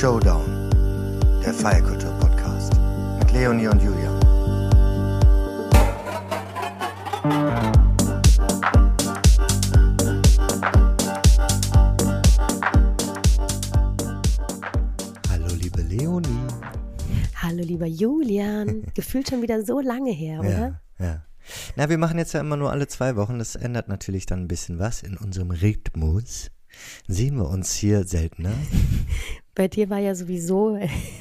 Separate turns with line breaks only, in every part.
Showdown, der Feierkultur-Podcast mit Leonie und Julia. Hallo, liebe Leonie.
Hallo, lieber Julian. Gefühlt schon wieder so lange her, oder?
Ja, ja. Na, wir machen jetzt ja immer nur alle zwei Wochen. Das ändert natürlich dann ein bisschen was in unserem Rhythmus. Sehen wir uns hier seltener.
Bei dir war ja sowieso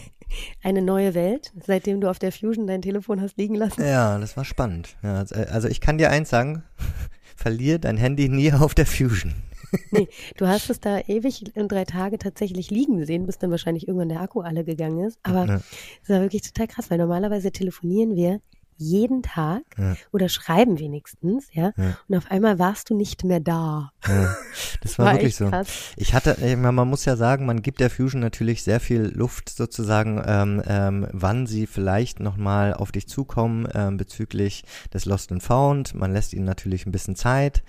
eine neue Welt, seitdem du auf der Fusion dein Telefon hast liegen lassen.
Ja, das war spannend. Ja, also ich kann dir eins sagen, verlier dein Handy nie auf der Fusion.
Nee, du hast es da ewig in drei Tage tatsächlich liegen sehen, bis dann wahrscheinlich irgendwann der Akku alle gegangen ist. Aber
Ja.
es war wirklich total krass, weil normalerweise telefonieren wir jeden Tag
Ja.
oder schreiben wenigstens, ja.
Ja.
Und auf einmal warst du nicht mehr da.
Ja, das war,
War
wirklich so.
krass.
Ich hatte, man muss ja sagen, man gibt der Fusion natürlich sehr viel Luft sozusagen, ähm, ähm, wann sie vielleicht nochmal auf dich zukommen ähm, bezüglich des Lost and Found. Man lässt ihnen natürlich ein bisschen Zeit.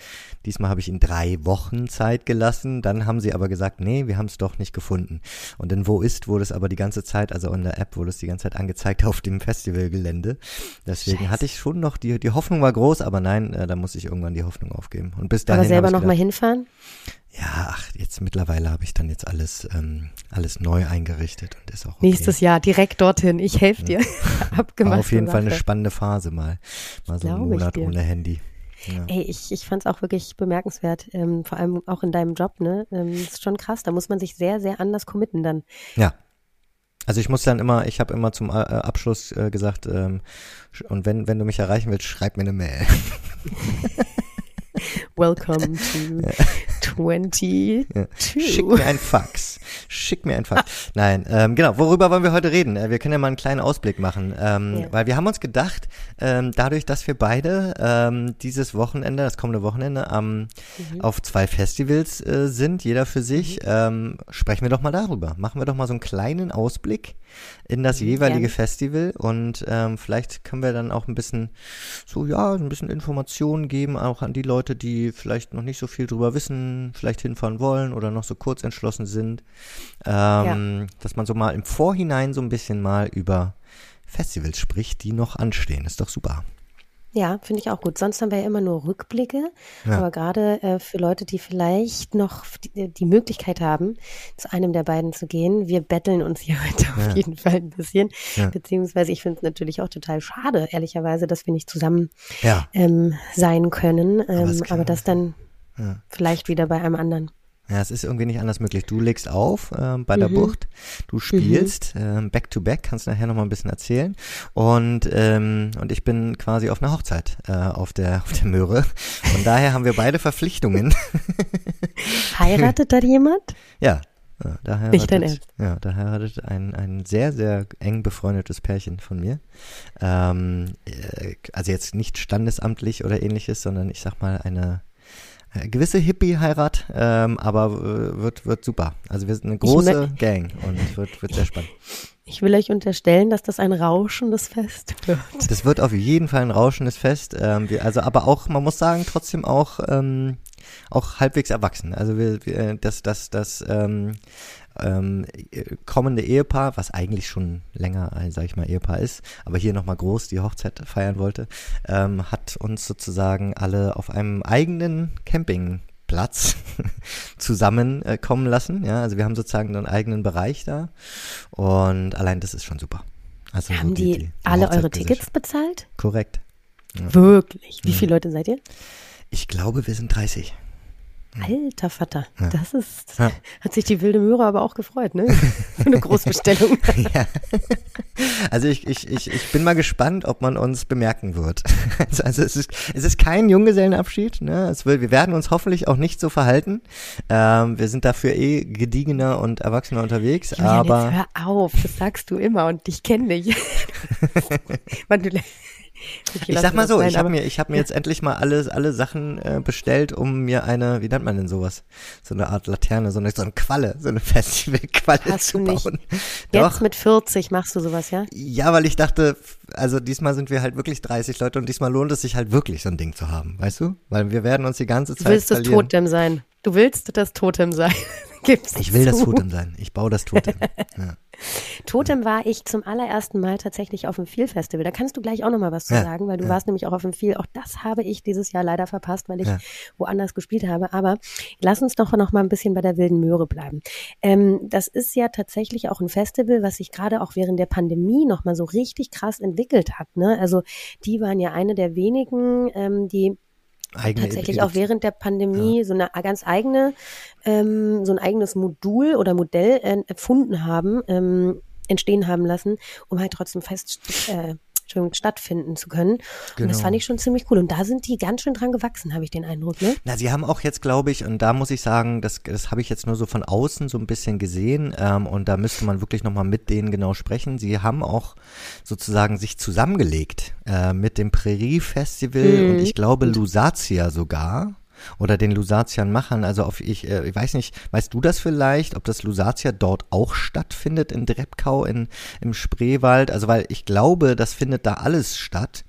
Diesmal habe ich ihnen drei Wochen Zeit gelassen. Dann haben sie aber gesagt, nee, wir haben es doch nicht gefunden. Und in Wo ist wurde es aber die ganze Zeit, also in der App wurde es die ganze Zeit angezeigt auf dem Festivalgelände. Deswegen
Scheiße.
hatte ich schon noch, die, die Hoffnung war groß, aber nein, äh, da muss ich irgendwann die Hoffnung aufgeben. Und bis dahin
Aber selber nochmal hinfahren?
ja, ach, jetzt mittlerweile habe ich dann jetzt alles, ähm, alles neu eingerichtet und ist auch okay.
Nächstes Jahr direkt dorthin. Ich helfe dir.
War
Abgemacht.
auf jeden Fall eine spannende Phase mal. Mal so einen Monat ohne Handy. Ja.
Ey, ich, ich fand es auch wirklich bemerkenswert, ähm, vor allem auch in deinem Job, ne? Ähm, ist schon krass, da muss man sich sehr, sehr anders committen dann.
ja. Also ich muss dann immer, ich habe immer zum äh, Abschluss äh, gesagt, ähm, und wenn, wenn du mich erreichen willst, schreib mir eine Mail.
Welcome to 22.
Schick mir ein Fax. Schick mir ein Fax. Nein, ähm, genau. Worüber wollen wir heute reden? Äh, wir können ja mal einen kleinen Ausblick machen, ähm,
Ja.
weil wir haben uns gedacht, ähm, dadurch, dass wir beide ähm, dieses Wochenende, das kommende Wochenende, am auf zwei Festivals äh, sind, jeder für sich, ähm, sprechen wir doch mal darüber. Machen wir doch mal so einen kleinen Ausblick in das
Mhm,
jeweilige
gerne.
Festival und ähm, vielleicht können wir dann auch ein bisschen so ja ein bisschen Informationen geben auch an die Leute, die vielleicht noch nicht so viel drüber wissen, vielleicht hinfahren wollen oder noch so kurz entschlossen sind, ähm, dass man so mal im Vorhinein so ein bisschen mal über Festivals spricht, die noch anstehen. Ist doch super.
Ja, finde ich auch gut. Sonst haben wir ja immer nur Rückblicke.
Ja.
Aber gerade äh, für Leute, die vielleicht noch die, die Möglichkeit haben, zu einem der beiden zu gehen, wir betteln uns hier heute auf
Ja.
jeden Fall ein bisschen.
Ja.
Beziehungsweise ich finde es natürlich auch total schade, ehrlicherweise, dass wir nicht zusammen ähm, sein können. Ähm, aber,
kann-
das dann vielleicht wieder bei einem anderen.
Ja, es ist irgendwie nicht anders möglich. Du legst auf ähm, bei der
Mhm.
Bucht, du spielst ähm, back to back, kannst nachher noch mal ein bisschen erzählen. Und ähm, und ich bin quasi auf einer Hochzeit äh, auf der auf der Möhre. Von daher haben wir beide Verpflichtungen.
Heiratet da jemand?
ja. ja, Da heiratet,
Nicht dein Ernst?
Ja, da heiratet ein, ein sehr, sehr eng befreundetes Pärchen von mir. Ähm, äh, also jetzt nicht standesamtlich oder ähnliches, sondern ich sag mal eine äh, gewisse Hippie-Heirat, ähm, aber äh, wird, wird super. Also wir sind eine große Gang und wird, wird sehr spannend.
Ich will euch unterstellen, dass das ein rauschendes Fest wird.
Das wird auf jeden Fall ein rauschendes Fest. Ähm, wir, also aber auch, man muss sagen, trotzdem auch, ähm, auch halbwegs erwachsen. Also wir, wir das, das, das ähm, ähm, kommende Ehepaar, was eigentlich schon länger, ein, sag ich mal, Ehepaar ist, aber hier nochmal groß die Hochzeit feiern wollte, ähm, hat uns sozusagen alle auf einem eigenen Campingplatz zusammenkommen äh, lassen. Ja, also wir haben sozusagen einen eigenen Bereich da und allein das ist schon super. Also
Haben
so
die, alle eure. Tickets bezahlt?
Korrekt.
Wirklich? Wie
Mhm.
viele Leute seid ihr?
Ich glaube, wir sind 30.
Alter Vater,
Ja.
das ist,
Ja.
hat sich die wilde Möhre aber auch gefreut, ne? Für eine Großbestellung.
ja. Also ich, ich, ich, ich bin mal gespannt, ob man uns bemerken wird. Also, also es, ist, es ist kein Junggesellenabschied. Ne? Es will, wir werden uns hoffentlich auch nicht so verhalten. Ähm, wir sind dafür eh gediegener und erwachsener unterwegs.
Julian,
aber
hör auf, das sagst du immer und ich kenne dich. Mann, du,
ich sag mal
das
so,
sein,
ich habe mir, ich hab mir jetzt endlich mal alle, alle Sachen äh, bestellt, um mir eine, wie nennt man denn sowas? So eine Art Laterne, so eine, so eine Qualle, so eine Festivalqualle zu
du
bauen.
Jetzt
Doch.
mit 40 machst du sowas, ja?
Ja, weil ich dachte, also diesmal sind wir halt wirklich 30 Leute und diesmal lohnt es sich halt wirklich so ein Ding zu haben, weißt du? Weil wir werden uns die ganze
Du
Zeit
willst das
verlieren.
Totem sein. Du willst das Totem sein. Gibt's
Ich will
zu.
das Totem sein. Ich baue das Totem. Ja.
Totem war ich zum allerersten Mal tatsächlich auf dem Feel Festival. Da kannst du gleich auch noch mal was zu
Ja,
sagen, weil du
ja.
warst nämlich auch auf dem Feel. Auch das habe ich dieses Jahr leider verpasst, weil ich woanders gespielt habe. Aber lass uns doch noch mal ein bisschen bei der wilden Möhre bleiben. Ähm, das ist ja tatsächlich auch ein Festival, was sich gerade auch während der Pandemie noch mal so richtig krass entwickelt hat. Ne? Also die waren ja eine der wenigen, ähm, die
Eigene
tatsächlich auch während der Pandemie so eine ganz eigene, ähm, so ein eigenes Modul oder Modell äh, erfunden haben, ähm, entstehen haben lassen, um halt trotzdem fest äh, stattfinden zu können. Und das
Genau.
fand ich schon ziemlich cool. Und da sind die ganz schön dran gewachsen, habe ich den Eindruck, ne?
Na, sie haben auch jetzt, glaube ich, und da muss ich sagen, das, das habe ich jetzt nur so von außen so ein bisschen gesehen ähm, und da müsste man wirklich nochmal mit denen genau sprechen. Sie haben auch sozusagen sich zusammengelegt äh, mit dem Prärie Festival
Mhm.
und ich glaube Lusatia sogar oder den Lusatian-Machern. Also auf ich, äh, ich weiß nicht, weißt du das vielleicht, ob das Lusatia dort auch stattfindet in Dreppkau in, im Spreewald? Also weil ich glaube, das findet da alles statt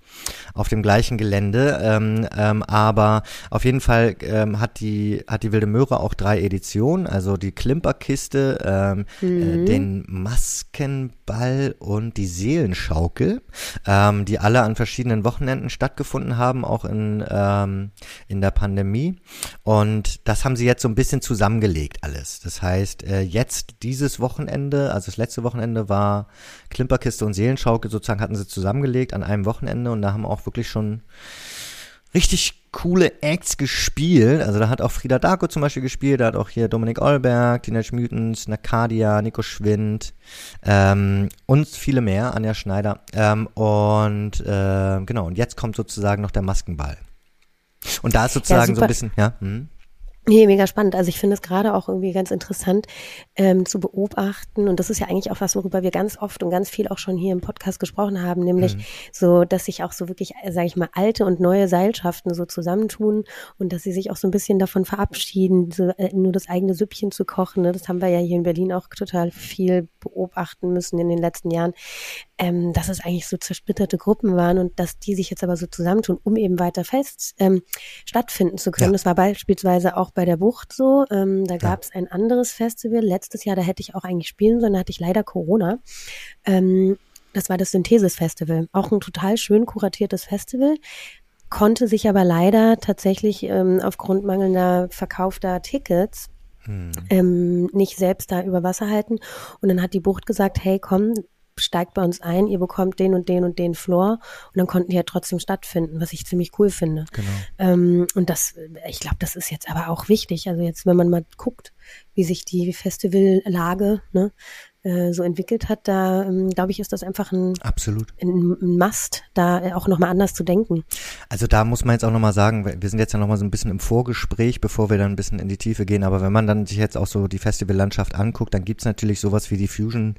auf dem gleichen Gelände, ähm, ähm, aber auf jeden Fall ähm, hat die hat die Wilde Möhre auch drei Editionen, also die Klimperkiste, ähm, äh, den Maskenball und die Seelenschaukel, ähm, die alle an verschiedenen Wochenenden stattgefunden haben, auch in ähm, in der Pandemie. Und das haben sie jetzt so ein bisschen zusammengelegt alles. Das heißt, äh, jetzt dieses Wochenende, also das letzte Wochenende war Klimperkiste und Seelenschaukel sozusagen hatten sie zusammengelegt an einem Wochenende und da haben auch wirklich schon richtig coole Acts gespielt. Also da hat auch Frieda Darko zum Beispiel gespielt, da hat auch hier Dominik Olberg, Teenage Mutants, Nakadia, Nico Schwind ähm, und viele mehr, Anja Schneider. Ähm, und äh, genau, und jetzt kommt sozusagen noch der Maskenball. Und da ist sozusagen so
super.
ein bisschen, ja, hm,
Nee, mega spannend. Also ich finde es gerade auch irgendwie ganz interessant ähm, zu beobachten. Und das ist ja eigentlich auch was, worüber wir ganz oft und ganz viel auch schon hier im Podcast gesprochen haben, nämlich so, dass sich auch so wirklich, sage ich mal, alte und neue Seilschaften so zusammentun und dass sie sich auch so ein bisschen davon verabschieden, so, äh, nur das eigene Süppchen zu kochen. Ne? Das haben wir ja hier in Berlin auch total viel beobachten müssen in den letzten Jahren, ähm, dass es eigentlich so zersplitterte Gruppen waren und dass die sich jetzt aber so zusammentun, um eben weiter fest ähm, stattfinden zu können.
Ja.
Das war beispielsweise auch bei der Bucht so. Ähm, da gab es ein anderes Festival letztes Jahr, da hätte ich auch eigentlich spielen sollen, da hatte ich leider Corona. Ähm, das war das Synthesis Festival. Auch ein total schön kuratiertes Festival. Konnte sich aber leider tatsächlich ähm, aufgrund mangelnder verkaufter Tickets ähm, nicht selbst da über Wasser halten. Und dann hat die Bucht gesagt, hey, komm, steigt bei uns ein, ihr bekommt den und den und den Floor. Und dann konnten die ja trotzdem stattfinden, was ich ziemlich cool finde.
genau.
Ähm, und das, ich glaube, das ist jetzt aber auch wichtig. Also jetzt, wenn man mal guckt, wie sich die Festivallage ne, äh, so entwickelt hat, da ähm, glaube ich, ist das einfach ein,
Absolut.
ein, ein Must, da auch nochmal anders zu denken.
Also da muss man jetzt auch nochmal sagen, wir sind jetzt ja nochmal so ein bisschen im Vorgespräch, bevor wir dann ein bisschen in die Tiefe gehen, aber wenn man dann sich jetzt auch so die Festivallandschaft anguckt, dann gibt's natürlich sowas wie die Fusion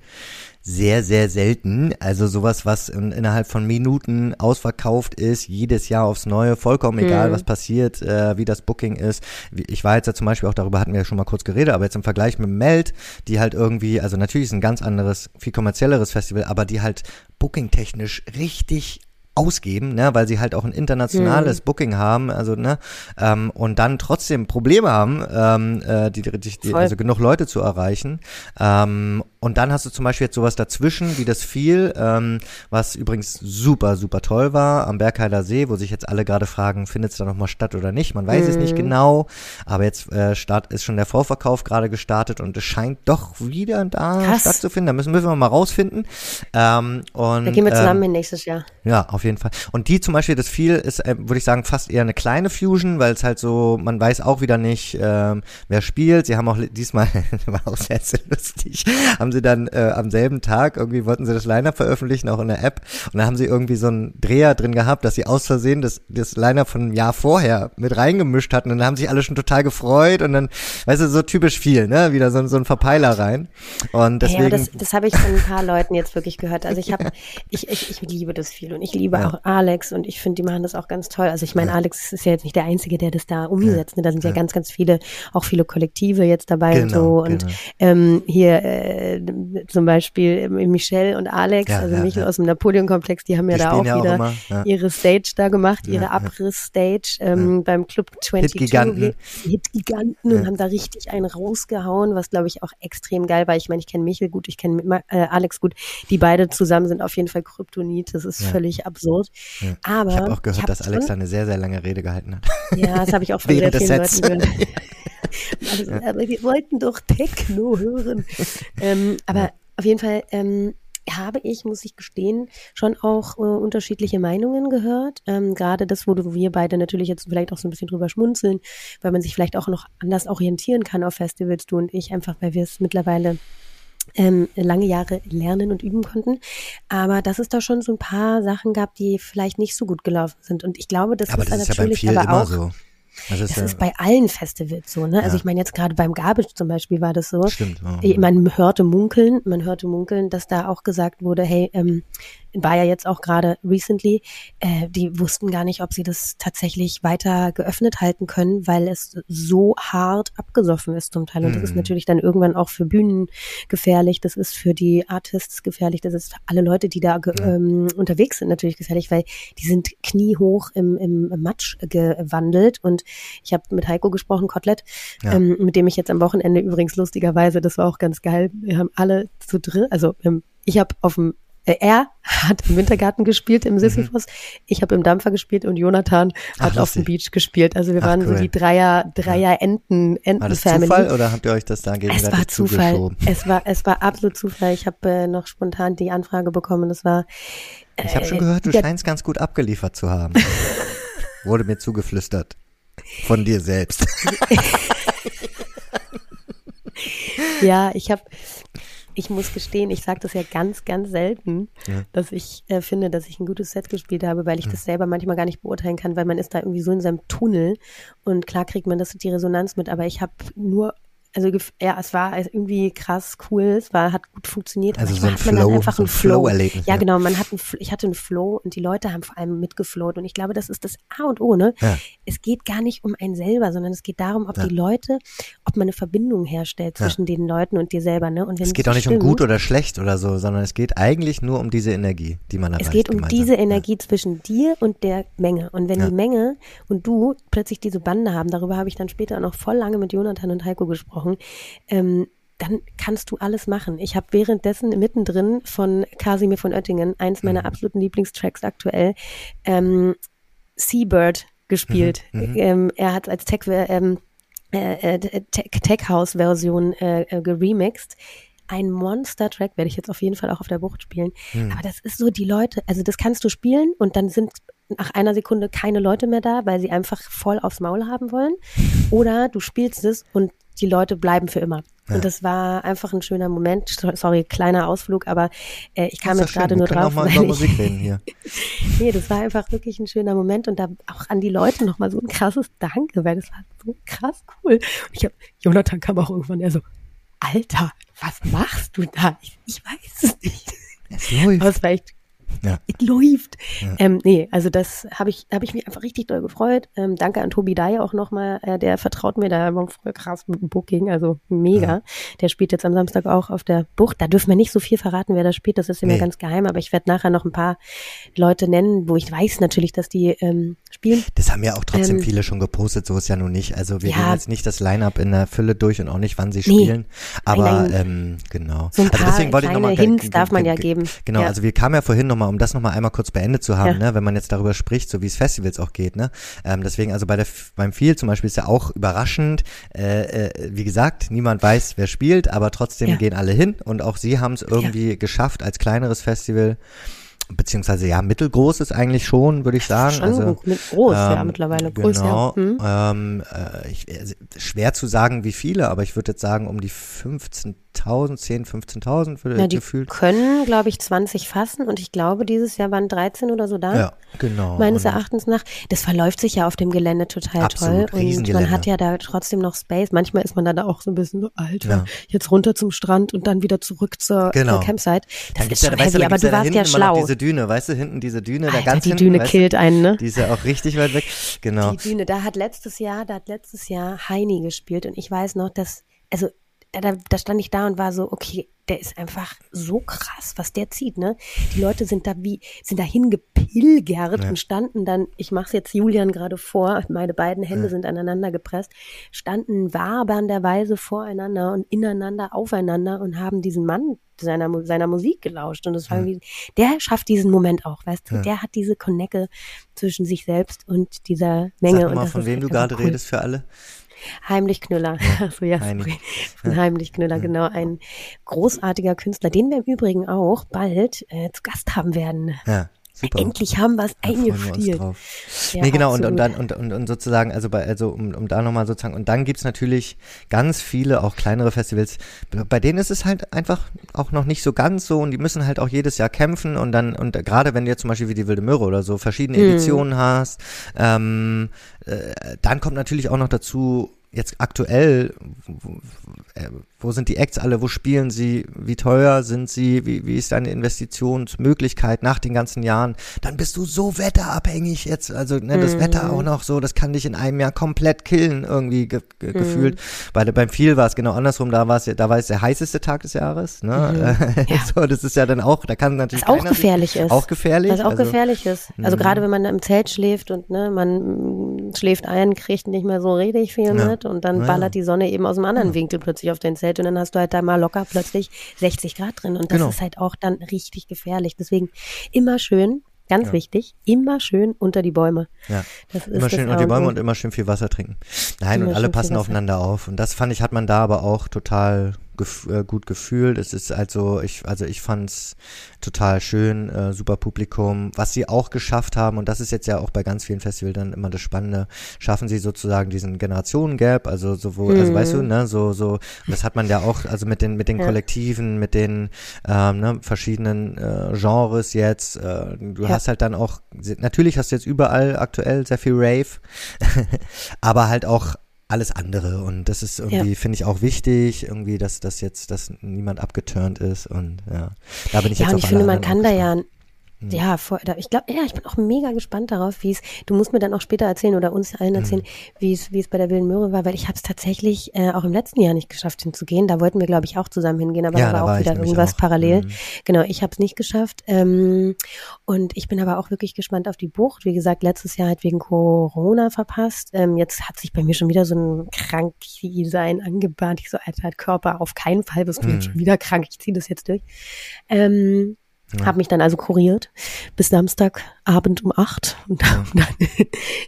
sehr, sehr selten. Also sowas, was in, innerhalb von Minuten ausverkauft ist, jedes Jahr aufs Neue, vollkommen egal, was passiert, äh, wie das Booking ist. Ich war jetzt ja zum Beispiel auch darüber, hatten wir ja schon mal kurz geredet, aber jetzt im Vergleich mit Meld, die halt irgendwie, also natürlich ist ein ganz anderes, viel kommerzielleres Festival, aber die halt bookingtechnisch richtig ausgeben, ne, weil sie halt auch ein internationales Booking haben, also ne, ähm, und dann trotzdem Probleme haben, ähm, äh, die, die, die also genug Leute zu erreichen. Ähm, und dann hast du zum Beispiel jetzt sowas dazwischen, wie das viel, ähm, was übrigens super, super toll war am Bergheider See, wo sich jetzt alle gerade fragen, findet es da nochmal statt oder nicht? Man weiß es nicht genau, aber jetzt äh, start, ist schon der Vorverkauf gerade gestartet und es scheint doch wieder da
Krass.
stattzufinden. Da müssen, müssen wir mal rausfinden. Ähm, und,
Da gehen wir
ähm,
zusammen hin nächstes Jahr.
ja, auf jeden Fall. Und die zum Beispiel, das viel ist, äh, würde ich sagen, fast eher eine kleine Fusion, weil es halt so, man weiß auch wieder nicht, ähm, wer spielt. Sie haben auch diesmal, war auch sehr, sehr lustig, haben sie dann äh, am selben Tag, irgendwie wollten sie das Line-Up veröffentlichen, auch in der App. Und dann haben sie irgendwie so einen Dreher drin gehabt, dass sie aus Versehen das, das Line-Up von einem Jahr vorher mit reingemischt hatten. Und dann haben sich alle schon total gefreut und dann, weißt du, so typisch viel, ne? Wieder so, so ein Verpeiler rein. Und deswegen.
ja, das, das habe ich von ein paar Leuten jetzt wirklich gehört. Also ich habe, ich, ich, ich liebe das viel und ich liebe liebe
Ja.
auch Alex und ich finde, die machen das auch ganz toll. Also ich meine,
Ja.
Alex ist ja jetzt nicht der Einzige, der das da umsetzt. Ne? Da sind ja, ganz, ganz viele, auch viele Kollektive jetzt dabei und
Genau,
so. Und
genau.
ähm, hier äh, zum Beispiel ähm, Michelle und Alex, also Michel aus dem Napoleon-Komplex, die haben ja
Die
da auch
ja auch
wieder
immer,
ihre Stage da gemacht, ihre. Abriss-Stage ähm, beim Club 22.
Hitgiganten.
Die Hitgiganten und haben da richtig einen rausgehauen, was glaube ich auch extrem geil war. Ich meine, ich kenne Michel gut, ich kenne äh, Alex gut. Die beide zusammen sind auf jeden Fall Kryptonit. Das ist völlig absurd.
Ja.
Aber
Ich habe auch gehört,
hab
dass Alex da eine sehr, sehr lange Rede gehalten hat.
Ja, das habe ich auch von sehr
Während des
vielen
Sets.
Leuten gehört. also, Aber wir wollten doch Techno hören. ähm, aber
Ja.
auf jeden Fall ähm, habe ich, muss ich gestehen, schon auch äh, unterschiedliche Meinungen gehört. Ähm, Gerade das, wo wir beide natürlich jetzt vielleicht auch so ein bisschen drüber schmunzeln, weil man sich vielleicht auch noch anders orientieren kann auf Festivals, du und ich, einfach weil wir es mittlerweile ähm, lange Jahre lernen und üben konnten. Aber dass es da schon so ein paar Sachen gab, die vielleicht nicht so gut gelaufen sind. Und ich glaube, das
aber
ist
das ist ja viel
aber auch.
so. Das ist
Das
ja,
ist bei allen Festivals so, ne? Also
Ja.
ich meine jetzt gerade beim Garbage zum Beispiel war das so.
stimmt.
Ich- Man hörte munkeln, man hörte munkeln, dass da auch gesagt wurde, hey, ähm, war ja jetzt auch gerade recently, äh, die wussten gar nicht, ob sie das tatsächlich weiter geöffnet halten können, weil es so hart abgesoffen ist zum Teil. Und das ist
Mhm.
natürlich dann irgendwann auch für Bühnen gefährlich, das ist für die Artists gefährlich, das ist für alle Leute, die da
Ja.
ähm, unterwegs sind, natürlich gefährlich, weil die sind kniehoch im, im Matsch gewandelt. Und ich habe mit Heiko gesprochen, Kotelett,
Ja.
ähm, mit dem ich jetzt am Wochenende übrigens lustigerweise, das war auch ganz geil, wir haben alle zu dritt, also ähm, ich habe auf dem äh, er hat im Wintergarten gespielt im Sisyphos, ich habe im Dampfer gespielt und Jonathan
Mhm. Ach,
hat auf dem. Beach gespielt. Also wir
Ach,
waren so
cool.
die Dreier, Dreier Enten,
War das
Enten-Family.
Zufall oder habt ihr euch das da
Es
gegenseitig
war Zufall. Es war, es war absolut Zufall. Ich habe äh, noch spontan die Anfrage bekommen. Das war.
Ich habe schon
äh,
gehört, du scheinst ganz gut abgeliefert zu haben. Wurde mir zugeflüstert. Von dir selbst.
Ja, ich habe, ich muss gestehen, ich sage das ja ganz, ganz selten,
Ja.
dass ich äh, finde, dass ich ein gutes Set gespielt habe, weil ich das selber manchmal gar nicht beurteilen kann, weil man ist da irgendwie so in seinem Tunnel und klar kriegt man das die Resonanz mit, aber ich habe nur also ja, es war irgendwie krass cool, es war hat gut funktioniert.
Also so ein Flow-
einfach
so ein
einen Flow.
Flow-Erlebnis,
Ja,
ja.
genau, man hat einen, ich hatte einen Flow und die Leute haben vor allem mitgeflowt und ich glaube, das ist das A und O, ne?
Ja.
Es geht gar nicht um einen selber, sondern es geht darum, ob
Ja.
die Leute, ob man eine Verbindung herstellt
Ja.
zwischen den Leuten und dir selber, ne? Und wenn
Es geht auch nicht um
stimmt,
gut oder schlecht oder so, sondern es geht eigentlich nur um diese Energie, die man erreicht.
Es geht um diese Energie zwischen dir und der Menge. Und wenn
Ja.
die Menge und du plötzlich diese Bande haben, darüber habe ich dann später noch voll lange mit Jonathan und Heiko gesprochen, ähm, dann kannst du alles machen. Ich habe währenddessen mittendrin von Casimir von Oettingen, eins meiner
Mhm.
absoluten Lieblingstracks aktuell, ähm, Seabird gespielt.
Mhm, mhm.
Ähm, er hat als Tech, ähm, äh, äh, Tech, Tech House Version äh, äh, geremixed. Ein Monster-Track werde ich jetzt auf jeden Fall auch auf der Bucht spielen.
Hm.
Aber das ist so, die Leute, also das kannst du spielen und dann sind nach einer Sekunde keine Leute mehr da, weil sie einfach voll aufs Maul haben wollen. Oder du spielst es und die Leute bleiben für immer.
Ja.
Und das war einfach ein schöner Moment. Sorry, kleiner Ausflug, aber äh, ich kam jetzt gerade nur drauf,
auch mal über Musik reden hier.
nee, das war einfach wirklich ein schöner Moment und da auch an die Leute nochmal so ein krasses Danke, weil das war so krass cool. Und ich hab, Jonathan kam auch irgendwann, er so, Alter, was machst du da? Ich, ich weiß es nicht.
Es läuft.
Aber es war echt,
Ja.
es läuft.
Ja.
Ähm, nee, also das habe ich, habe ich mich einfach richtig doll gefreut. Ähm, danke an Tobi Dai auch nochmal, äh, der vertraut mir da war voll krass mit dem Booking, also mega.
Ja.
Der spielt jetzt am Samstag auch auf der Bucht. Da dürfen wir nicht so viel verraten, wer da spielt, das ist immer
Nee.
ganz geheim, aber ich werde nachher noch ein paar Leute nennen, wo ich weiß natürlich, dass die ähm, spielen.
Das haben ja auch trotzdem
Ähm,
viele schon gepostet, so ist ja nun nicht. Also wir
Ja.
gehen jetzt nicht das Line-Up in der Fülle durch und auch nicht, wann sie
Nee.
spielen. Aber
Nein, nein.
Ähm, genau.
So ein
also
paar
deswegen wollte ich noch
kleine
mal,
Hints darf man ja geben.
Genau, also wir kamen ja vorhin nochmal, um das nochmal einmal kurz beendet zu haben,
Ja.
ne, wenn man jetzt darüber spricht, so wie es Festivals auch geht, ne. Ähm, deswegen, also bei der beim Feel zum Beispiel ist ja auch überraschend, äh, äh, wie gesagt, niemand weiß, wer spielt, aber trotzdem
Ja.
gehen alle hin und auch sie haben es irgendwie geschafft als kleineres Festival beziehungsweise ja mittelgroß ist eigentlich schon, würde ich sagen.
Schon
also,
groß, ja,
ähm,
mittlerweile. Groß,
genau.
ja. Hm.
Ähm, äh, ich, äh, schwer zu sagen, wie viele, aber ich würde jetzt sagen um die 10.000, 10, 15.000 würde
Na, die
gefühlt.
können, glaube ich, 20 fassen und ich glaube, dieses Jahr waren 13 oder so da.
Ja, genau.
Meines
Und-
Erachtens nach. Das verläuft sich ja auf dem Gelände total toll. Und man hat ja da trotzdem noch Space. Manchmal ist man dann da auch so ein bisschen so, Alter,
Ja.
jetzt runter zum Strand und dann wieder zurück zur,
Genau.
zur Campsite. Das ist
ja,
schon
weißt du,
heavy,
dann
aber du
ja da
warst ja schlau.
diese Düne, weißt du, hinten diese Düne, da
Alter,
ganz
die
hinten,
Düne killt
du,
einen, ne?
Die ist ja auch richtig weit weg. Genau.
Die Düne, da hat letztes Jahr, da hat letztes Jahr Heini gespielt und ich weiß noch, dass, also da, da stand ich da und war so, okay, der ist einfach so krass, was der zieht, ne? Die Leute sind da wie, sind da hingepilgert
Ja.
und standen dann, ich mach's jetzt Julian gerade vor, meine beiden Hände sind aneinander gepresst, standen wabernderweise voreinander und ineinander aufeinander und haben diesen Mann seiner, seiner Musik gelauscht und das war irgendwie, der schafft diesen Moment auch, weißt du?
Ja.
Der hat diese Connecte zwischen sich selbst und dieser Menge.
Sag
und
mal,
das
von wem du
einfach
gerade
cool.
redest für alle.
Heimlich Knüller. so, ja,
Heini.
sorry. Von Heimlich Knüller, genau. Ein großartiger Künstler, den wir im Übrigen auch bald äh, zu Gast haben werden.
Ja, super.
Endlich haben wir es eingespielt. Ja,
nee, genau, und,
absolut.
und dann und, und, und sozusagen, also bei, also um, um da nochmal sozusagen, und dann gibt's natürlich ganz viele, auch kleinere Festivals, bei denen ist es halt einfach auch noch nicht so ganz so und die müssen halt auch jedes Jahr kämpfen und dann, und gerade wenn du jetzt zum Beispiel wie die Wilde Möhre oder so verschiedene
Mhm.
Editionen hast, ähm, äh, dann kommt natürlich auch noch dazu, jetzt aktuell, wo, äh, wo sind die Acts alle, wo spielen sie, wie teuer sind sie, wie, wie ist deine Investitionsmöglichkeit nach den ganzen Jahren, dann bist du so wetterabhängig jetzt, also ne, das
Mhm.
Wetter auch noch so, das kann dich in einem Jahr komplett killen irgendwie ge
Mhm.
ge gefühlt. Bei, beim Viel war es genau andersrum, da war es da war es der heißeste Tag des Jahres, ne?
Ja.
so, das ist ja dann auch, da kann natürlich
Was auch gefährlich ist.
Auch gefährlich.
Was auch
also,
gefährlich ist. Also
Mhm.
gerade wenn man im Zelt schläft und ne, man schläft ein, kriegt nicht mehr so richtig viel
Ja.
mit und dann
Ja,
ballert
ja.
die Sonne eben aus dem anderen Winkel plötzlich auf dein Zelt und dann hast du halt da mal locker plötzlich 60 Grad drin und das
Genau.
ist halt auch dann richtig gefährlich. Deswegen immer schön, ganz
Ja.
wichtig, immer schön unter die Bäume.
Ja.
Das ist
Immer schön unter die Bäume und immer schön viel Wasser trinken. Nein,
Immer
und alle passen aufeinander auf. Und das fand ich, hat man da aber auch total gef äh, gut gefühlt. Es ist also, ich, also ich fand's total schön, äh, super Publikum. Was sie auch geschafft haben, und das ist jetzt ja auch bei ganz vielen Festivals dann immer das Spannende, schaffen sie sozusagen diesen Generationen-Gap, also sowohl, also
Mhm.
weißt du, ne, so, so, das hat man ja auch, also mit den, mit den
Ja.
Kollektiven, mit den ähm, ne, verschiedenen äh, Genres jetzt. Äh, du
Ja.
hast halt dann auch, natürlich hast du jetzt überall aktuell sehr viel Rave, aber halt auch alles andere. Und das ist irgendwie, finde ich auch wichtig, irgendwie, dass das jetzt, dass niemand abgeturnt ist. Und ja, da bin ich
Ja,
jetzt
und
auf
ich finde, man kann
auch
da ja, ja, vor, da, ich glaube, ja, ich bin auch mega gespannt darauf, wie es, du musst mir dann auch später erzählen oder uns allen erzählen, wie es, wie es bei der Wilden Möhre war, weil ich habe es tatsächlich äh, auch im letzten Jahr nicht geschafft hinzugehen. Da wollten wir, glaube ich, auch zusammen hingehen, aber
Ja,
da war auch wieder irgendwas
auch.
parallel.
Mhm.
Genau, ich habe es nicht geschafft. Ähm, und ich bin aber auch wirklich gespannt auf die Bucht. Wie gesagt, letztes Jahr halt wegen Corona verpasst. Ähm, jetzt hat sich bei mir schon wieder so ein Kranksein angebahnt. Ich so, Alter, Körper, auf keinen Fall bist du
Mhm.
jetzt schon wieder krank. Ich ziehe das jetzt durch. Ähm,
Ja.
Habe mich dann also kuriert bis Samstagabend um acht um dann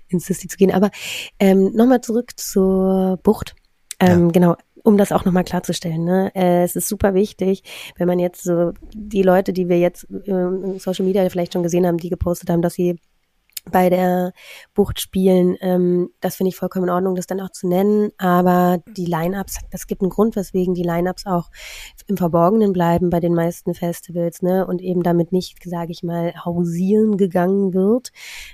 ins Sisti zu gehen. Aber ähm, nochmal zurück zur Bucht. Ähm,
Ja.
Genau, um das auch nochmal klarzustellen. Ne? Äh, es ist super wichtig, wenn man jetzt so die Leute, die wir jetzt in Social Media vielleicht schon gesehen haben, die gepostet haben, dass sie bei der Bucht spielen, ähm, das finde ich vollkommen in Ordnung, das dann auch zu nennen. Aber die Line-Ups, das gibt einen Grund, weswegen die Line-Ups auch im Verborgenen bleiben bei den meisten Festivals, ne? Und eben damit nicht, sage ich mal, hausieren gegangen wird.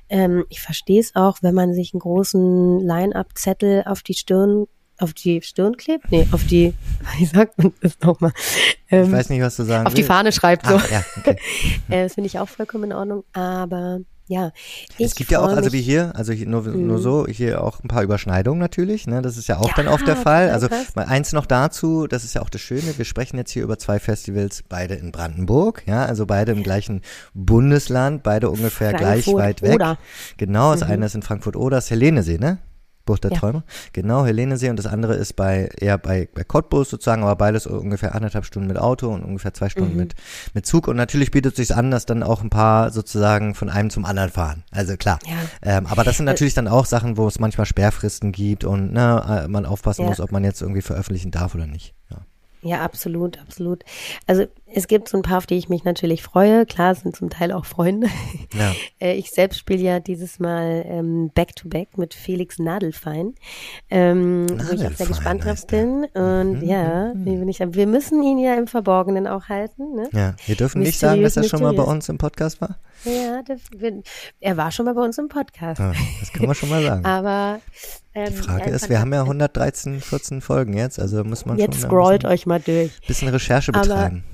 Ähm, ich verstehe es auch, wenn man sich einen großen Line-Up-Zettel auf die Stirn auf die Stirn klebt? Nee, auf die, wie sagt man das nochmal?
Ich
Ähm,
weiß nicht, was du sagen
auf die
willst.
Fahne schreibt so.
Ah, ja, okay.
Äh, das finde ich auch vollkommen in Ordnung. Aber ja, ich
es gibt ja auch, also wie hier, also hier, nur, nur
Mhm.
so, hier auch ein paar Überschneidungen natürlich, ne? Das ist ja auch
Ja,
dann oft der Fall. Also mal eins noch dazu, das ist ja auch das Schöne, wir sprechen jetzt hier über zwei Festivals, beide in Brandenburg, ja, also beide im gleichen Bundesland, beide ungefähr gleich
Frankfurt
weit weg.
Oder.
Genau, das
Mhm.
eine ist in Frankfurt-Oder, das Helenesee, ne? Bucht der
Ja.
Träume. Genau, Helenesee und das andere ist bei eher bei, bei Cottbus sozusagen, aber beides ungefähr anderthalb Stunden mit Auto und ungefähr zwei Stunden
Mhm.
mit, mit Zug. Und natürlich bietet es sich an, dass dann auch ein paar sozusagen von einem zum anderen fahren. Also klar.
Ja.
Ähm, aber das sind
Äh,
natürlich dann auch Sachen, wo es manchmal Sperrfristen gibt und ne, äh, man aufpassen
Ja.
muss, ob man jetzt irgendwie veröffentlichen darf oder nicht. Ja.
Ja, absolut, absolut. Also es gibt so ein paar, auf die ich mich natürlich freue. Klar, sind zum Teil auch Freunde. Ja. Äh, ich selbst spiele ja dieses Mal ähm, Back-to-Back -back mit Felix Nadelfein, ähm, wo ich auch sehr gespannt drauf bin. Und mhm. ja, mhm. wir müssen ihn ja im Verborgenen auch halten. Ne?
Ja, wir dürfen nicht sagen, dass er schon mal bei uns im Podcast war.
Ja, das, wir, er war schon mal bei uns im Podcast.
Ja, das kann man schon mal sagen.
Aber
ähm, die Frage ist, wir haben ja 113, 14 Folgen jetzt, also muss man
jetzt
schon
scrollt euch mal durch.
Bisschen Recherche betreiben.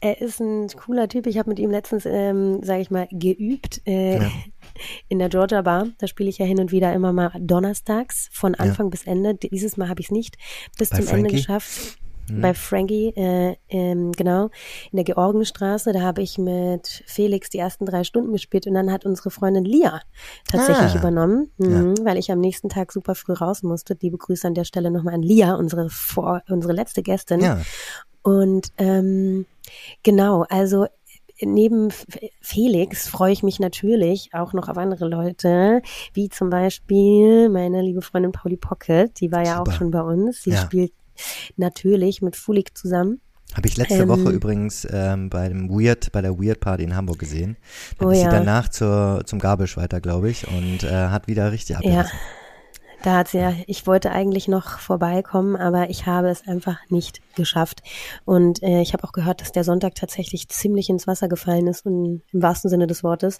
Er ist ein cooler Typ. Ich habe mit ihm letztens, ähm, sage ich mal, geübt äh, ja. in der Georgia Bar. Da spiele ich ja hin und wieder immer mal donnerstags von Anfang ja. bis Ende. Dieses Mal habe ich es nicht bis Bei zum Frankie? Ende geschafft mhm. bei Frankie, äh, ähm, genau, in der Georgenstraße. Da habe ich mit Felix die ersten drei Stunden gespielt und dann hat unsere Freundin Lia tatsächlich ah. übernommen, mhm, ja. weil ich am nächsten Tag super früh raus musste. Liebe Grüße an der Stelle nochmal an Lia, unsere, vor, unsere letzte Gästin. Ja. Und ähm, genau, also neben Felix freue ich mich natürlich auch noch auf andere Leute, wie zum Beispiel meine liebe Freundin Pauli Pocket, die war ja Super. auch schon bei uns. Sie ja. spielt natürlich mit Fulik zusammen.
Habe ich letzte ähm, Woche übrigens ähm, bei dem Weird, bei der Weird Party in Hamburg gesehen. Da oh ist ja. sie danach zur, zum Gabisch weiter, glaube ich, und äh, hat wieder richtig abgerissen. Ja.
Da hat sie ja, ich wollte eigentlich noch vorbeikommen, aber ich habe es einfach nicht geschafft. Und äh, ich habe auch gehört, dass der Sonntag tatsächlich ziemlich ins Wasser gefallen ist und im wahrsten Sinne des Wortes.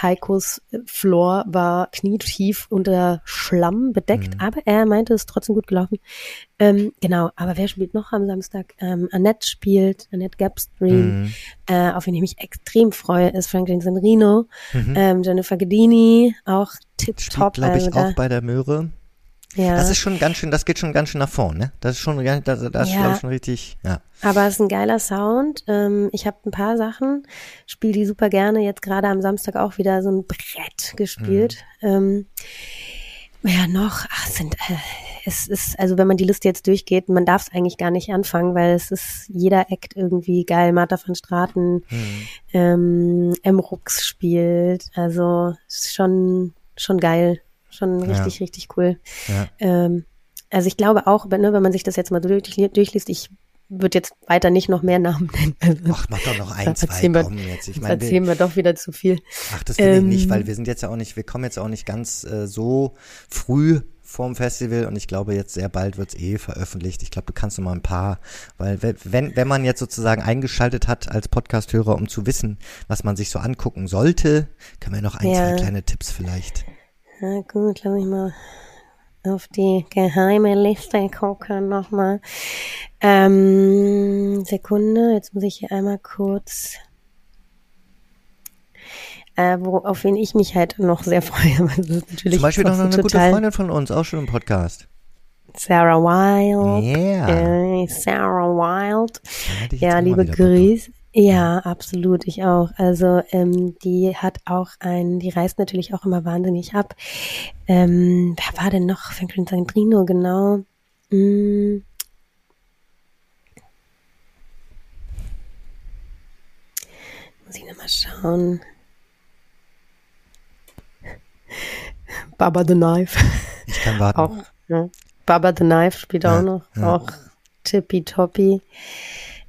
Heikos Floor war knietief unter Schlamm bedeckt, mhm. aber er meinte, es ist trotzdem gut gelaufen. Ähm, genau, aber wer spielt noch am Samstag? Ähm, Annette spielt, Annette Gapstream, mhm. Äh, auf wen ich mich extrem freue, ist Franklin Sanrino, mhm. ähm, Jennifer Gedini, auch tipptopp.
glaube ich, also auch bei der Möhre. Ja. Das ist schon ganz schön, das geht schon ganz schön nach vorne, ne? Das ist schon, das, das ja. ist glaube ich schon richtig, ja.
Aber es ist ein geiler Sound. Ähm, ich habe ein paar Sachen, spiele die super gerne. Jetzt gerade am Samstag auch wieder so ein Brett gespielt. Mhm. Ähm, ja, noch, ach, sind, äh, es ist, also wenn man die Liste jetzt durchgeht, man darf es eigentlich gar nicht anfangen, weil es ist jeder Act irgendwie geil. Martha van Straten, mhm. ähm, M. Rux spielt, also ist schon, schon geil, schon richtig, ja. richtig cool. Ja. Ähm, also ich glaube auch, wenn, ne, wenn man sich das jetzt mal durch, durchliest, ich wird jetzt weiter nicht noch mehr Namen nennen.
Also, ach, mach doch noch ein, zwei,
wir, komm jetzt. Ich meine, erzählen wir doch wieder zu viel.
Ach, das will ähm, ich nicht, weil wir sind jetzt ja auch nicht, wir kommen jetzt auch nicht ganz äh, so früh vorm Festival und ich glaube jetzt sehr bald wird's eh veröffentlicht. Ich glaube, du kannst noch mal ein paar, weil wenn, wenn man jetzt sozusagen eingeschaltet hat als Podcasthörer, um zu wissen, was man sich so angucken sollte, können wir noch ein, ja. zwei kleine Tipps vielleicht.
Ja, gut, glaube ich mal auf die geheime Liste gucken nochmal. Ähm, Sekunde, jetzt muss ich hier einmal kurz, äh, wo, auf wen ich mich halt noch sehr freue.
Das ist natürlich Zum Beispiel noch eine gute Freundin von uns, auch schon im Podcast.
Sarah Wild. Yeah. Äh, Sarah Wild. Ja, ja liebe Grüße. Ja, absolut, ich auch. Also ähm, die hat auch ein, die reist natürlich auch immer wahnsinnig ab. Ähm, wer war denn noch? Franklin Sandrino, genau. Hm. Muss ich nochmal schauen. Baba the Knife.
Ich kann warten.
Auch, ne? Baba the Knife spielt ja, auch noch. Ja. Auch tippitoppi.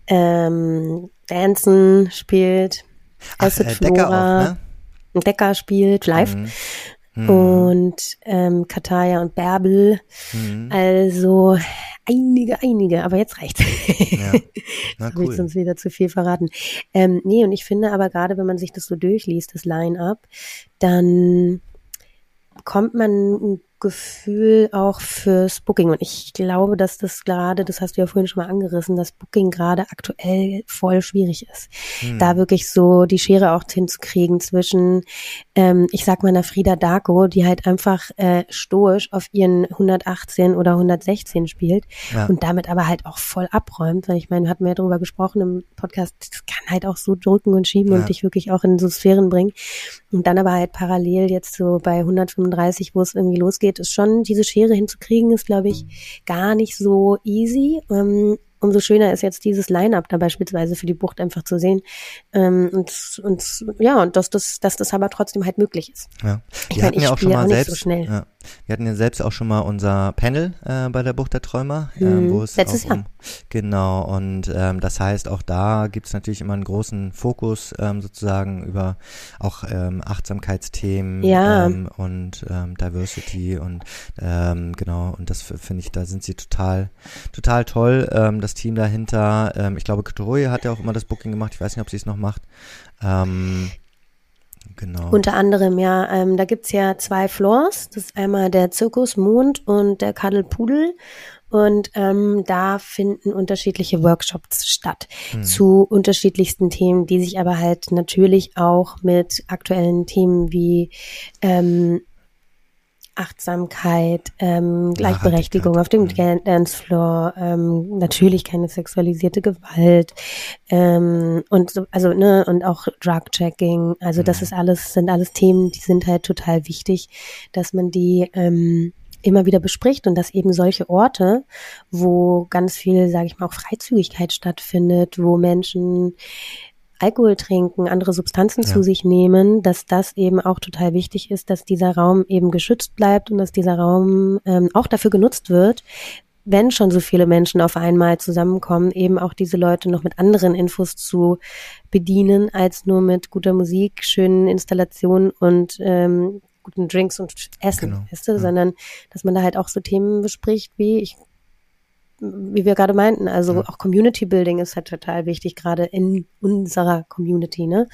Ähm, Danson spielt, Acid Ach, äh, Flora, Decker, auch, ne? Decker spielt live. Mhm. Mhm. Und ähm, Kataya und Bärbel. Mhm. Also einige, einige, aber jetzt reicht's. Ja. Na, cool. sonst wieder zu viel verraten. Ähm, nee, und ich finde aber gerade, wenn man sich das so durchliest, das Line-Up, dann kommt man Gefühl auch fürs Booking. Und ich glaube, dass das gerade, das hast du ja vorhin schon mal angerissen, dass Booking gerade aktuell voll schwierig ist. Hm. Da wirklich so die Schere auch hinzukriegen zwischen, ähm, ich sag mal, einer Frieda Darko, die halt einfach äh, stoisch auf ihren 118 oder 116 spielt ja. und damit aber halt auch voll abräumt. Weil ich meine, hatten wir ja darüber gesprochen im Podcast, das kann halt auch so drücken und schieben ja. und dich wirklich auch in so Sphären bringen. Und dann aber halt parallel jetzt so bei 135, wo es irgendwie losgeht, ist schon diese Schere hinzukriegen, ist glaube ich gar nicht so easy. Ähm, umso schöner ist jetzt dieses Line-up da beispielsweise für die Bucht einfach zu sehen. Ähm, und, und ja, und dass das, dass das aber trotzdem halt möglich ist.
Ja. Ich meine, ich ja auch, schon mal auch selbst, so. Ja. wir hatten ja selbst auch schon mal unser Panel äh, bei der Bucht der Träumer, ähm, wo es
Letztes
auch um, genau und ähm, das heißt auch da gibt es natürlich immer einen großen Fokus ähm, sozusagen über auch ähm, Achtsamkeitsthemen
Ja.
ähm, und ähm, Diversity und ähm, genau und das finde ich, da sind sie total total toll, ähm, das Team dahinter. Ähm, ich glaube, Kotoye hat ja auch immer das Booking gemacht. Ich weiß nicht, ob sie es noch macht. Ähm, genau.
Unter anderem, ja, ähm, da gibt's ja zwei Floors. Das ist einmal der Zirkus Mond und der Kaddelpudel. Und ähm, da finden unterschiedliche Workshops statt
Hm.
zu unterschiedlichsten Themen, die sich aber halt natürlich auch mit aktuellen Themen wie ähm, Achtsamkeit, ähm, Gleichberechtigung auf dem
mhm.
Dancefloor, ähm, natürlich keine sexualisierte Gewalt ähm, und so, also ne und auch Drug-Checking. Also das
Mhm.
ist alles sind alles Themen, die sind halt total wichtig, dass man die ähm, immer wieder bespricht und dass eben solche Orte, wo ganz viel, sage ich mal, auch Freizügigkeit stattfindet, wo Menschen Alkohol trinken, andere Substanzen
Ja.
zu sich nehmen, dass das eben auch total wichtig ist, dass dieser Raum eben geschützt bleibt und dass dieser Raum ähm, auch dafür genutzt wird, wenn schon so viele Menschen auf einmal zusammenkommen, eben auch diese Leute noch mit anderen Infos zu bedienen, als nur mit guter Musik, schönen Installationen und ähm, guten Drinks und Essen,
Genau,
weißt du?
ja.
sondern dass man da halt auch so Themen bespricht, wie ich wie wir gerade meinten, also
Ja.
auch Community Building ist halt total wichtig, gerade in unserer Community, ne?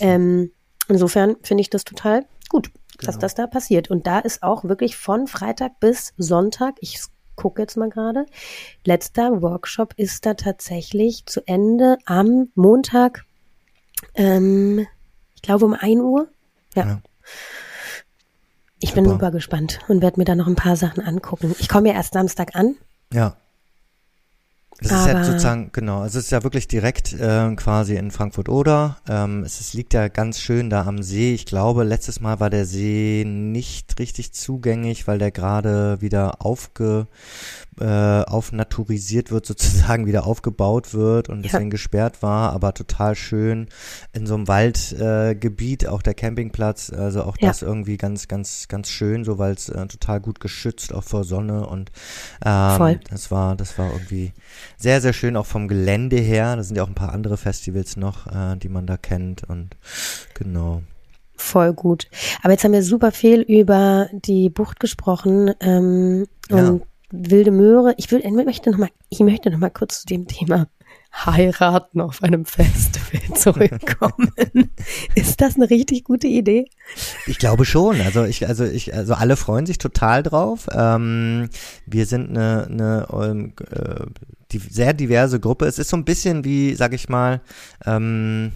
Ähm, insofern finde ich das total gut, dass
Genau.
das da passiert. Und da ist auch wirklich von Freitag bis Sonntag, ich gucke jetzt mal gerade, letzter Workshop ist da tatsächlich zu Ende am Montag, ähm, ich glaube um 1 Uhr. Ja.
Ja.
Ich bin
Super.
super gespannt und werde mir da noch ein paar Sachen angucken. Ich komme ja erst Samstag an.
Ja. Es ist ja sozusagen, genau, es ist ja wirklich direkt ähm, quasi in Frankfurt-Oder. Ähm, es, es liegt ja ganz schön da am See. Ich glaube, letztes Mal war der See nicht richtig zugänglich, weil der gerade wieder aufge, äh, aufnaturisiert wird, sozusagen wieder aufgebaut wird und
Ja.
deswegen gesperrt war, aber total schön in so einem Waldgebiet, äh, auch der Campingplatz, also auch
Ja.
das irgendwie ganz, ganz, ganz schön, so weil es äh, total gut geschützt, auch vor Sonne und ähm,
Voll.
das war, das war irgendwie sehr, sehr schön, auch vom Gelände her. Da sind ja auch ein paar andere Festivals noch, äh, die man da kennt und genau.
Voll gut. Aber jetzt haben wir super viel über die Bucht gesprochen ähm,
Ja.
und wilde Möhre. Ich, will, ich möchte noch mal, ich möchte noch mal kurz zu dem Thema heiraten auf einem Festival zurückkommen. Ist das eine richtig gute Idee?
Ich glaube schon. Also ich, also ich, also alle freuen sich total drauf. Ähm, wir sind eine, eine ähm, äh, die, sehr diverse Gruppe. Es ist so ein bisschen wie, sag ich mal, ähm,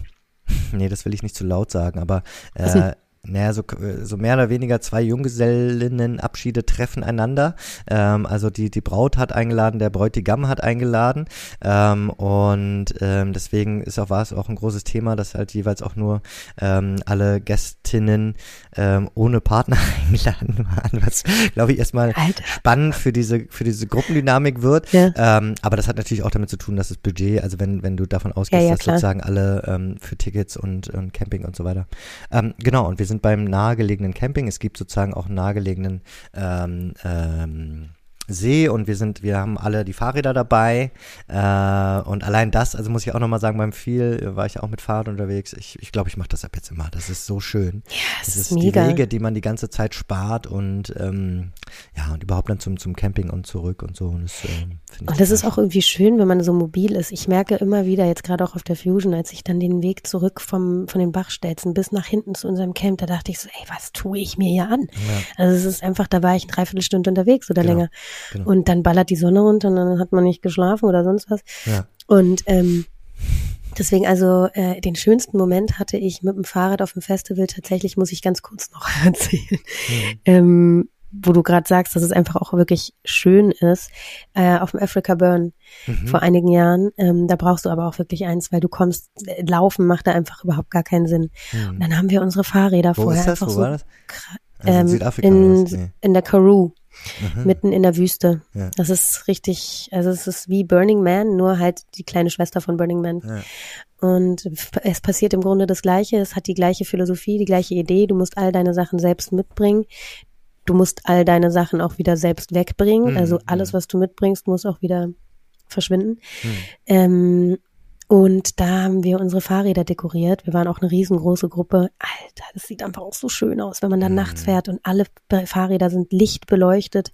nee, das will ich nicht zu laut sagen, aber äh, naja, so, so mehr oder weniger zwei Junggesellinnenabschiede treffen einander. Ähm, also die, die Braut hat eingeladen, der Bräutigam hat eingeladen. Ähm, und ähm, deswegen ist auch, war es auch ein großes Thema, dass halt jeweils auch nur ähm, alle Gästinnen ähm, ohne Partner eingeladen waren, was glaube ich erstmal
Alter.
spannend für diese für diese Gruppendynamik wird.
Ja.
Ähm, aber das hat natürlich auch damit zu tun, dass das Budget, also wenn wenn du davon ausgehst,
Ja, ja,
dass
klar.
sozusagen alle ähm, für Tickets und, und Camping und so weiter. Ähm, genau. Und wir sind beim nahegelegenen Camping. Es gibt sozusagen auch nahegelegenen ähm, ähm, See und wir sind, wir haben alle die Fahrräder dabei äh, und allein das, also muss ich auch nochmal sagen, beim viel war ich auch mit Fahrrad unterwegs. Ich ich, glaube, ich mache das ab jetzt immer. Das ist so schön.
Ja,
Das
es
ist
ist
die. Wege, die man die ganze Zeit spart und ähm, ja und überhaupt dann zum zum Camping und zurück und so. Und das, ähm,
Und das ist auch irgendwie schön, wenn man so mobil ist. Ich merke immer wieder, jetzt gerade auch auf der Fusion, als ich dann den Weg zurück vom, von den Bachstelzen bis nach hinten zu unserem Camp, da dachte ich so, ey, was tue ich mir hier an?
Ja.
Also es ist einfach, da war ich eine Dreiviertelstunde unterwegs oder
Genau,
länger.
Genau.
Und dann ballert die Sonne runter und dann hat man nicht geschlafen oder sonst was.
Ja.
Und ähm, deswegen also äh, den schönsten Moment hatte ich mit dem Fahrrad auf dem Festival. Tatsächlich muss ich ganz kurz noch erzählen.
Mhm.
Ähm, wo du gerade sagst, dass es einfach auch wirklich schön ist, äh, auf dem Africa Burn
Mhm.
vor einigen Jahren. Ähm, da brauchst du aber auch wirklich eins, weil du kommst, äh, laufen macht da einfach überhaupt gar keinen Sinn. Und
Mhm.
dann haben wir unsere Fahrräder
Wo
vorher
ist das?
einfach
Wo
so
war das? Also in
ähm,
Südafrika
in?
Nee.
in der Karoo,
Mhm.
mitten in der Wüste.
Ja.
Das ist richtig, also es ist wie Burning Man, nur halt die kleine Schwester von Burning Man.
Ja.
Und es passiert im Grunde das Gleiche, es hat die gleiche Philosophie, die gleiche Idee, du musst all deine Sachen selbst mitbringen. du musst all deine Sachen auch wieder selbst wegbringen.
Mhm.
Also alles, was du mitbringst, muss auch wieder verschwinden.
Mhm.
Ähm, und da haben wir unsere Fahrräder dekoriert. Wir waren auch eine riesengroße Gruppe. Alter, das sieht einfach auch so schön aus, wenn man dann
Mhm.
nachts fährt und alle Fahrräder sind lichtbeleuchtet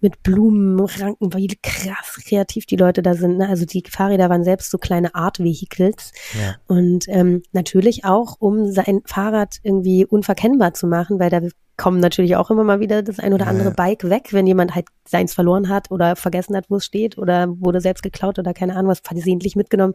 mit Blumenranken, wie krass kreativ die Leute da sind. Ne? Also die Fahrräder waren selbst so kleine Art Vehicles.
Ja.
Und ähm, natürlich auch, um sein Fahrrad irgendwie unverkennbar zu machen, weil da kommen natürlich auch immer mal wieder das ein oder andere
ja.
Bike weg, wenn jemand halt seins verloren hat oder vergessen hat, wo es steht oder wurde selbst geklaut oder keine Ahnung was versehentlich mitgenommen.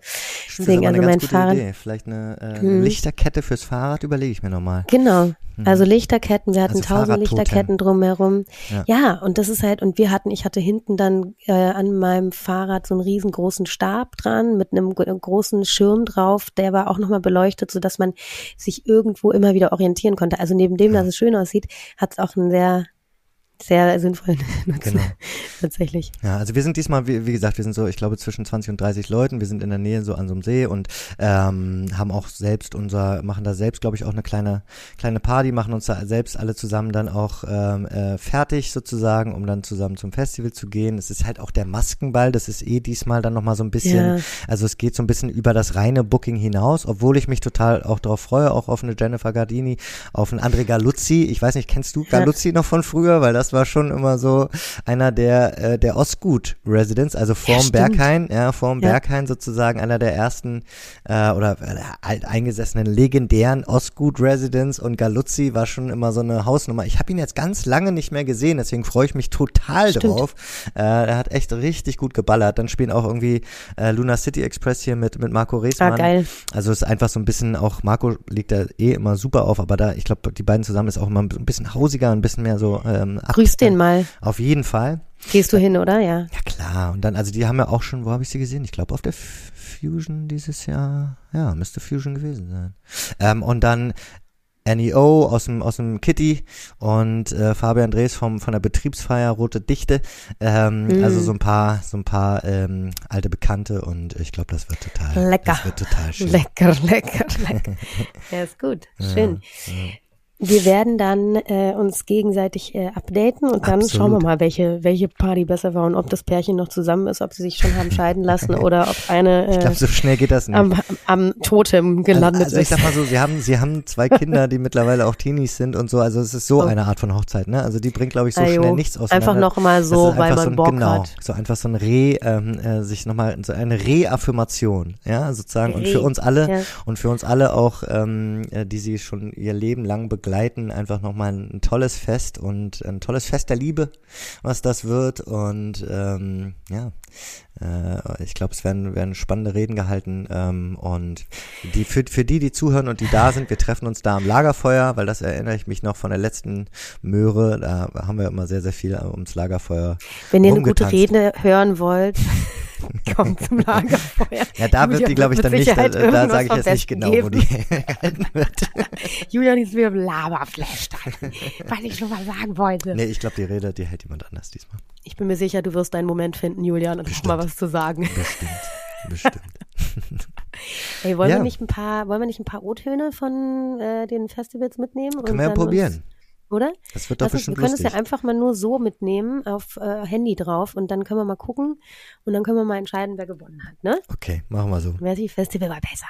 Deswegen, also mein Fahrrad.
Idee. Vielleicht eine äh,
Hm.
Lichterkette fürs Fahrrad überlege ich mir nochmal.
Genau.
Mhm.
Also Lichterketten, wir hatten
Also
tausend. Lichterketten drumherum.
Ja.
Ja. und das ist halt, und wir hatten, ich hatte hinten dann äh, an meinem Fahrrad so einen riesengroßen Stab dran mit einem gro- großen Schirm drauf, der war auch nochmal beleuchtet, so dass man sich irgendwo immer wieder orientieren konnte. Also neben dem, dass es schön aussieht, hat es auch einen sehr, sehr sinnvollen Nutzen.
Genau.
Tatsächlich.
Ja, also wir sind diesmal, wie, wie gesagt, wir sind so, ich glaube, zwischen 20 und 30 Leuten. Wir sind in der Nähe so an so einem See und ähm, haben auch selbst unser, machen da selbst, glaube ich, auch eine kleine, kleine Party, machen uns da selbst alle zusammen dann auch ähm, äh, fertig sozusagen, um dann zusammen zum Festival zu gehen. Es ist halt auch der Maskenball, das ist eh diesmal dann nochmal so ein bisschen,
Ja.
also es geht so ein bisschen über das reine Booking hinaus, obwohl ich mich total auch darauf freue, auch auf eine Jennifer Gardini, auf einen André Galuzzi. Ich weiß nicht, kennst du Galuzzi noch von früher? Weil das war schon immer so einer der, äh, der Ostgut-Residents, also vorm
stimmt.
Berghain, ja, vorm
Ja.
Berghain sozusagen einer der ersten äh, oder äh, alteingesessenen legendären Ostgut-Residents und Galuzzi war schon immer so eine Hausnummer. Ich habe ihn jetzt ganz lange nicht mehr gesehen, deswegen freue ich mich total
Stimmt.
drauf. Äh, er hat echt richtig gut geballert. Dann spielen auch irgendwie äh, Luna City Express hier mit, mit Marco
Ah,
Reesmann.
geil.
Also es ist einfach so ein bisschen auch, Marco legt da eh immer super auf, aber da, ich glaube, die beiden zusammen ist auch immer ein bisschen hausiger, ein bisschen mehr so ähm, ab,
Grüß den mal.
Auf jeden Fall.
Gehst du hin, oder? Ja.
Ja klar. Und dann, also die haben ja auch schon, wo habe ich sie gesehen? Ich glaube auf der F- Fusion dieses Jahr. Ja, müsste Fusion gewesen sein. Ähm, und dann NEO aus dem, aus dem Kitty und äh, Fabian Drees vom, von der Betriebsfeier Rote Dichte. Ähm,
Mm.
Also so ein paar, so ein paar ähm, alte Bekannte und ich glaube, das wird total,
Lecker.
das wird total schön.
Lecker, lecker, lecker. ja, ist gut. Schön.
Ja, ja.
Wir werden dann äh, uns gegenseitig äh, updaten und dann
Absolut.
schauen wir mal, welche, welche Party besser war und ob das Pärchen noch zusammen ist, ob sie sich schon haben scheiden lassen oder ob eine
Ich
äh,
glaube, so schnell geht das nicht.
am, am Totem gelandet
also, also ich
ist.
sag mal so, sie haben, sie haben zwei Kinder, die mittlerweile auch Teenies sind und so. Also es ist so
Oh.
eine Art von Hochzeit, ne? Also die bringt, glaube ich, so
Ajo.
schnell nichts auseinander.
Einfach noch mal
Das
so, weil man
so ein,
Bock
genau,
hat.
so einfach so ein Re, ähm, äh, sich nochmal so eine Reaffirmation, ja, sozusagen. Und
Re,
für uns alle
ja.
und für uns alle auch, ähm, äh, die sie schon ihr Leben lang begleiten, einfach nochmal ein, ein tolles Fest und ein tolles Fest der Liebe, was das wird. Und ähm, ja, äh, ich glaube, es werden, werden spannende Reden gehalten. Ähm, und die für, für die, die zuhören und die da sind, wir treffen uns da am Lagerfeuer, weil das erinnere ich mich noch von der letzten Möhre. Da haben wir immer sehr, sehr viel ums Lagerfeuer.
Wenn ihr eine gute. Rede hören wollt, kommt zum Lagerfeuer.
Ja, da wird
Julian
die, glaube ich, dann nicht, da,
Sicherheit
da
irgendwas
sage ich jetzt nicht genau, wo die gehalten wird.
Julian ist wieder im Laberflash da. Was ich schon mal sagen wollte.
Nee, ich glaube, die Rede, die hält jemand anders diesmal.
Ich bin mir sicher, du wirst deinen Moment finden, Julian, und hast mal was zu sagen.
Bestimmt. Bestimmt.
Hey, wollen
Ja.
wir nicht ein paar, wollen wir nicht ein paar O-Töne von äh, den Festivals mitnehmen? und
Können wir ja probieren.
Oder?
Das wird doch
Lass uns, wir
bestimmt
können es
lustig.
ja einfach mal nur so mitnehmen, auf äh, Handy drauf und dann können wir mal gucken und dann können wir mal entscheiden, wer gewonnen hat, ne?
okay, machen wir so.
Sich Festival war besser.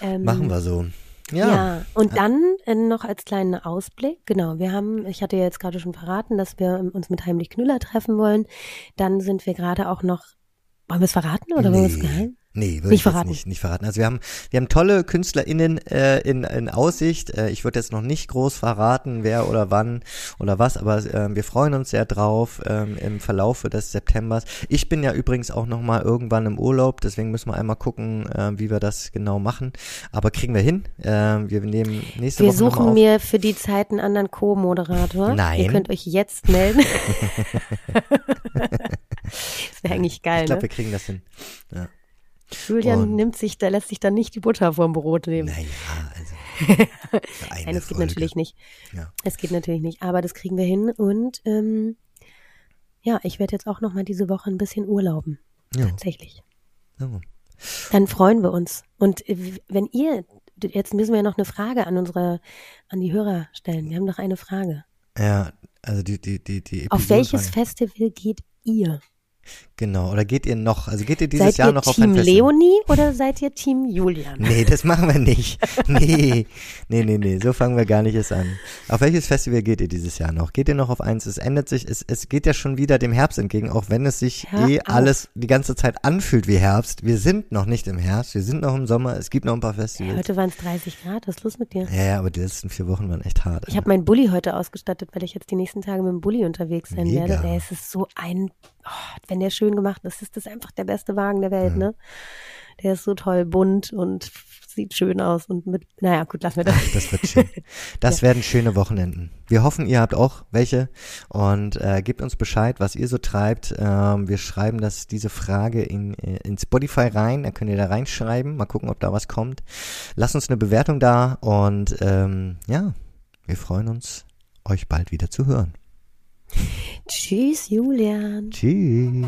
Ähm,
Machen wir so.
Ja,
Ja.
und dann äh, noch als kleinen Ausblick, genau, wir haben, ich hatte ja jetzt gerade schon verraten, dass wir ähm, uns mit Heimlich Knüller treffen wollen. Dann sind wir gerade auch noch, wollen wir es verraten oder wollen wir es geheim?
Nee, würde
Nicht
ich jetzt
verraten.
nicht, nicht verraten. Also wir haben, wir haben tolle KünstlerInnen äh, in, in Aussicht. Äh, ich würde jetzt noch nicht groß verraten, wer oder wann oder was, aber äh, wir freuen uns sehr drauf ähm, im Verlaufe des Septembers. Ich bin ja übrigens auch noch mal irgendwann im Urlaub, deswegen müssen wir einmal gucken, äh, wie wir das genau machen. Aber kriegen wir hin. Äh, wir nehmen nächste
Wir
Woche mal
suchen
auf.
mir für die Zeit einen anderen Co-Moderator.
Nein.
Ihr könnt euch jetzt melden. das wäre eigentlich geil,
Ich glaube,
ne?
wir kriegen das hin. Ja.
Julian
und-
nimmt sich, der lässt sich dann nicht die Butter vom Brot nehmen.
Naja, also. eine
Nein, es geht natürlich nicht.
Ja.
Es geht natürlich nicht, aber das kriegen wir hin und ähm, ja, ich werde jetzt auch noch mal diese Woche ein bisschen urlauben.
Ja.
Tatsächlich.
Ja.
Dann freuen wir uns. Und äh, wenn ihr, jetzt müssen wir ja noch eine Frage an unsere, an die Hörer stellen. Wir haben noch eine Frage.
Ja, Also die, die, die, die
Auf welches Festival geht ihr?
Genau, oder geht ihr noch, also geht ihr dieses seid Jahr
ihr
noch
Team
auf ein
Festival? Leonie oder seid ihr Team Julian?
Nee, das machen wir nicht. Nee, nee, nee, nee, so fangen wir gar nicht erst an. Auf welches Festival geht ihr dieses Jahr noch? Geht ihr noch auf eins? Es ändert sich, es, es geht ja schon wieder dem Herbst entgegen, auch wenn es sich Hör eh auf. alles die ganze Zeit anfühlt wie Herbst. Wir sind noch nicht im Herbst, wir sind noch im Sommer, es gibt noch ein paar Festivals.
Ja, heute waren es 30 Grad, was ist los mit dir?
Ja, ja, aber die letzten vier Wochen waren echt hart.
Ich habe meinen Bulli heute ausgestattet, weil ich jetzt die nächsten Tage mit dem Bulli unterwegs sein Mega. werde. Der ist so ein, oh, wenn der schön gemacht ist, ist das einfach der beste Wagen der Welt, mhm. ne? Der ist so toll bunt und sieht schön aus und mit, naja, gut, lassen wir das.
Das wird schön. Das ja. werden schöne Wochenenden. Wir hoffen, ihr habt auch welche und äh, gebt uns Bescheid, was ihr so treibt. Ähm, wir schreiben das, diese Frage in, äh, in Spotify rein, dann könnt ihr da reinschreiben, mal gucken, ob da was kommt. Lasst uns eine Bewertung da und ähm, ja, wir freuen uns, euch bald wieder zu hören.
Tschüss, Julian.
Tschüss.